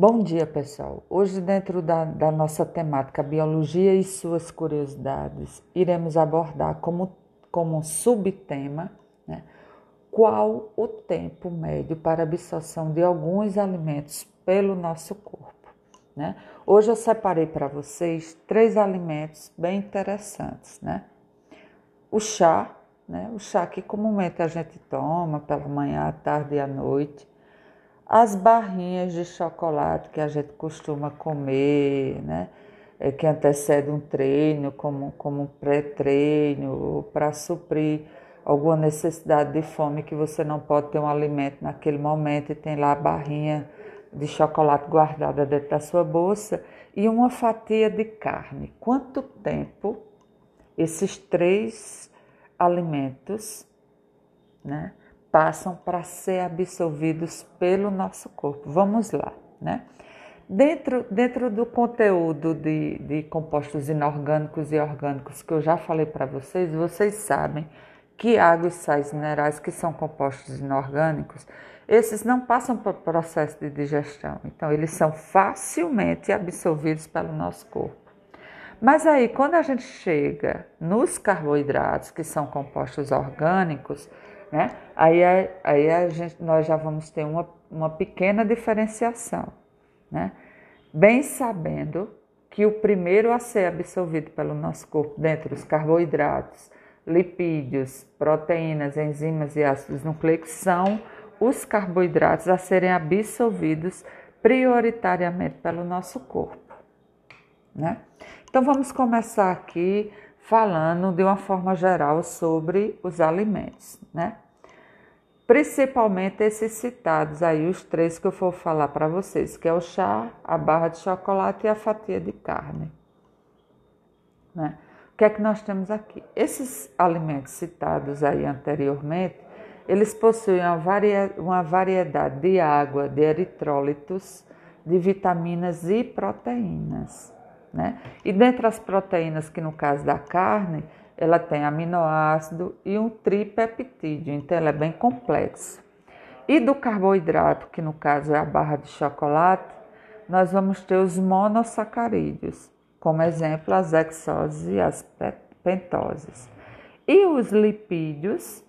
Bom dia, pessoal. Hoje, dentro da, da, nossa temática Biologia e suas curiosidades, iremos abordar como, como subtema né, qual o tempo médio para absorção de alguns alimentos pelo nosso corpo. Né? Hoje eu separei para vocês três alimentos bem interessantes. Né? O chá, né? o chá que comumente a gente toma pela manhã, à tarde e à noite as barrinhas de chocolate que a gente costuma comer, né? É, que antecede um treino, como, como um pré-treino, para suprir alguma necessidade de fome que você não pode ter um alimento naquele momento e tem lá a barrinha de chocolate guardada dentro da sua bolsa e uma fatia de carne. Quanto tempo esses três alimentos, né? Passam para ser absorvidos pelo nosso corpo. Vamos lá, né? Dentro, dentro do conteúdo de, de compostos inorgânicos e orgânicos que eu já falei para vocês, vocês sabem que água e sais minerais, que são compostos inorgânicos, esses não passam por processo de digestão, então eles são facilmente absorvidos pelo nosso corpo. Mas aí, quando a gente chega nos carboidratos, que são compostos orgânicos, né? Aí, aí a gente, nós já vamos ter uma, uma pequena diferenciação, né? bem sabendo que o primeiro a ser absorvido pelo nosso corpo, dentro dos carboidratos, lipídios, proteínas, enzimas e ácidos nucleicos, são os carboidratos a serem absorvidos prioritariamente pelo nosso corpo. Né? Então vamos começar aqui falando de uma forma geral sobre os alimentos, né? Principalmente esses citados aí, os três que eu vou falar para vocês, que é o chá, a barra de chocolate e a fatia de carne. Né? O que é que nós temos aqui? Esses alimentos citados aí anteriormente, eles possuem uma, variedade de água, de eritrólitos, de vitaminas e proteínas. Né? E dentre as proteínas, que no caso da carne, ela tem aminoácido e um tripeptídeo, então ela é bem complexa. E do carboidrato, que no caso é a barra de chocolate, nós vamos ter os monossacarídeos, como exemplo as hexoses e as pentoses. E os lipídios,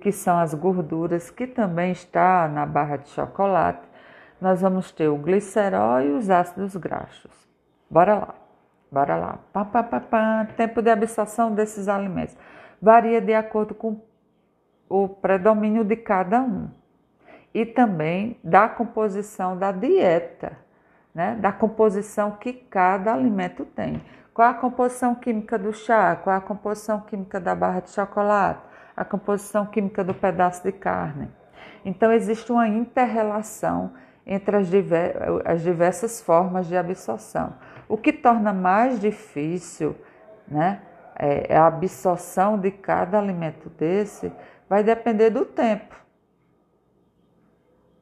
que são as gorduras que também está na barra de chocolate, nós vamos ter o glicerol e os ácidos graxos. Bora lá, bora lá. Pá, pá, pá, pá. Tempo de absorção desses alimentos varia de acordo com o predomínio de cada um e também da composição da dieta, né? da composição que cada alimento tem. Qual a composição química do chá? Qual a composição química da barra de chocolate? A composição química do pedaço de carne. Então, existe uma interrelação entre as diversas formas de absorção. O que torna mais difícil né, é, é a absorção de cada alimento desse vai depender do tempo.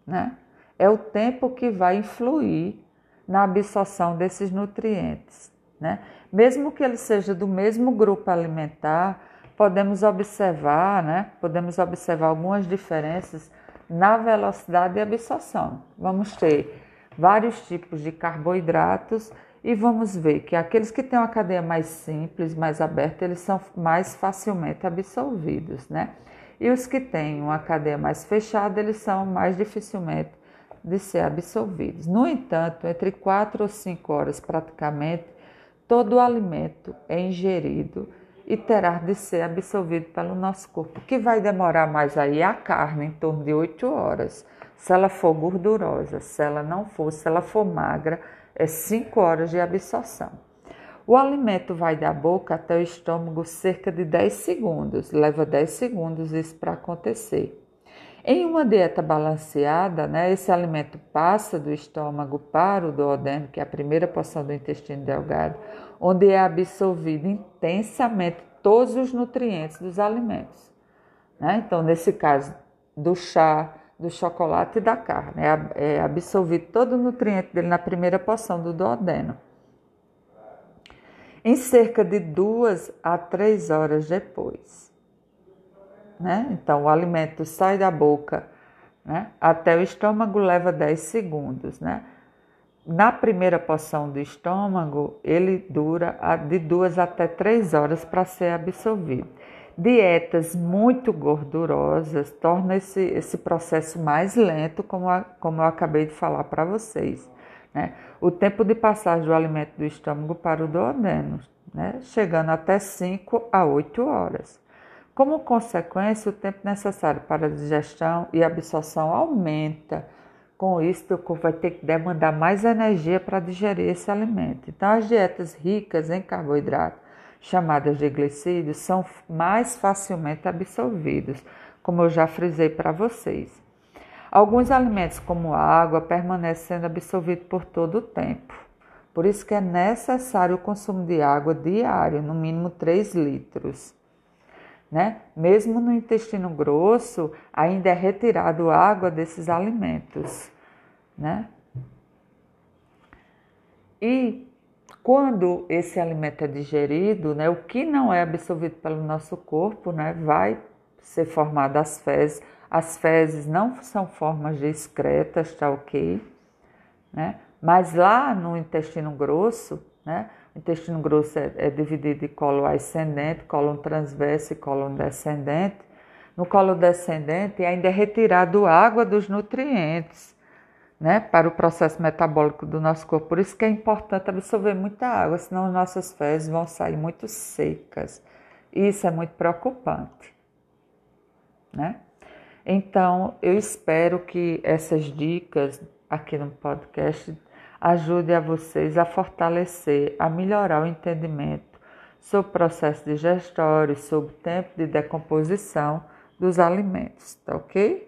Né? É o tempo que vai influir na absorção desses nutrientes. Né? Mesmo que ele seja do mesmo grupo alimentar, podemos observar, né? podemos observar algumas diferenças na velocidade de absorção. Vamos ter vários tipos de carboidratos e vamos ver que aqueles que têm uma cadeia mais simples, mais aberta, eles são mais facilmente absorvidos, né? E os que têm uma cadeia mais fechada, eles são mais dificilmente de ser absorvidos. No entanto, entre 4 ou 5 horas praticamente, todo o alimento é ingerido e terá de ser absorvido pelo nosso corpo. Que vai demorar mais aí a carne, em torno de 8 horas. Se ela for gordurosa, se ela não for, se ela for magra, é 5 horas de absorção. O alimento vai da boca até o estômago cerca de 10 segundos, leva 10 segundos isso para acontecer. Em uma dieta balanceada, né, esse alimento passa do estômago para o duodeno, que é a primeira porção do intestino delgado, onde é absorvido intensamente todos os nutrientes dos alimentos. Né? Então, nesse caso do chá, do chocolate e da carne. É, é absorvido todo o nutriente dele na primeira porção do duodeno. Em cerca de duas a três horas depois. Né? Então, o alimento sai da boca né? até o estômago leva 10 segundos. Né? na primeira porção do estômago, ele dura de duas até três horas para ser absorvido. Dietas muito gordurosas tornam esse, esse processo mais lento, como, a, como eu acabei de falar para vocês. Né? O tempo de passagem do alimento do estômago para o duodeno, né? chegando até 5 a 8 horas. Como consequência, o tempo necessário para a digestão e absorção aumenta. Com isso, o corpo vai ter que demandar mais energia para digerir esse alimento. Então, as dietas ricas em carboidrato, chamadas de glicídios, são mais facilmente absorvidos, como eu já frisei para vocês. Alguns alimentos, como água, permanecem sendo absorvidos por todo o tempo. Por isso que é necessário o consumo de água diário, no mínimo 3 litros. Né? Mesmo no intestino grosso, ainda é retirado água desses alimentos. Né? E quando esse alimento é digerido, né, o que não é absorvido pelo nosso corpo né, vai ser formado as fezes as fezes não são formas de excretas, tá ok? Né? Mas lá no intestino grosso, né? Intestino grosso é, é dividido em colo ascendente, colo transverso e colo descendente. No colo descendente ainda é retirado água dos nutrientes, né? Para o processo metabólico do nosso corpo. Por isso que é importante absorver muita água, senão nossas fezes vão sair muito secas. E isso é muito preocupante, né? Então, eu espero que essas dicas aqui no podcast ajudem a vocês a fortalecer, a melhorar o entendimento sobre o processo digestório, sobre o tempo de decomposição dos alimentos, tá ok?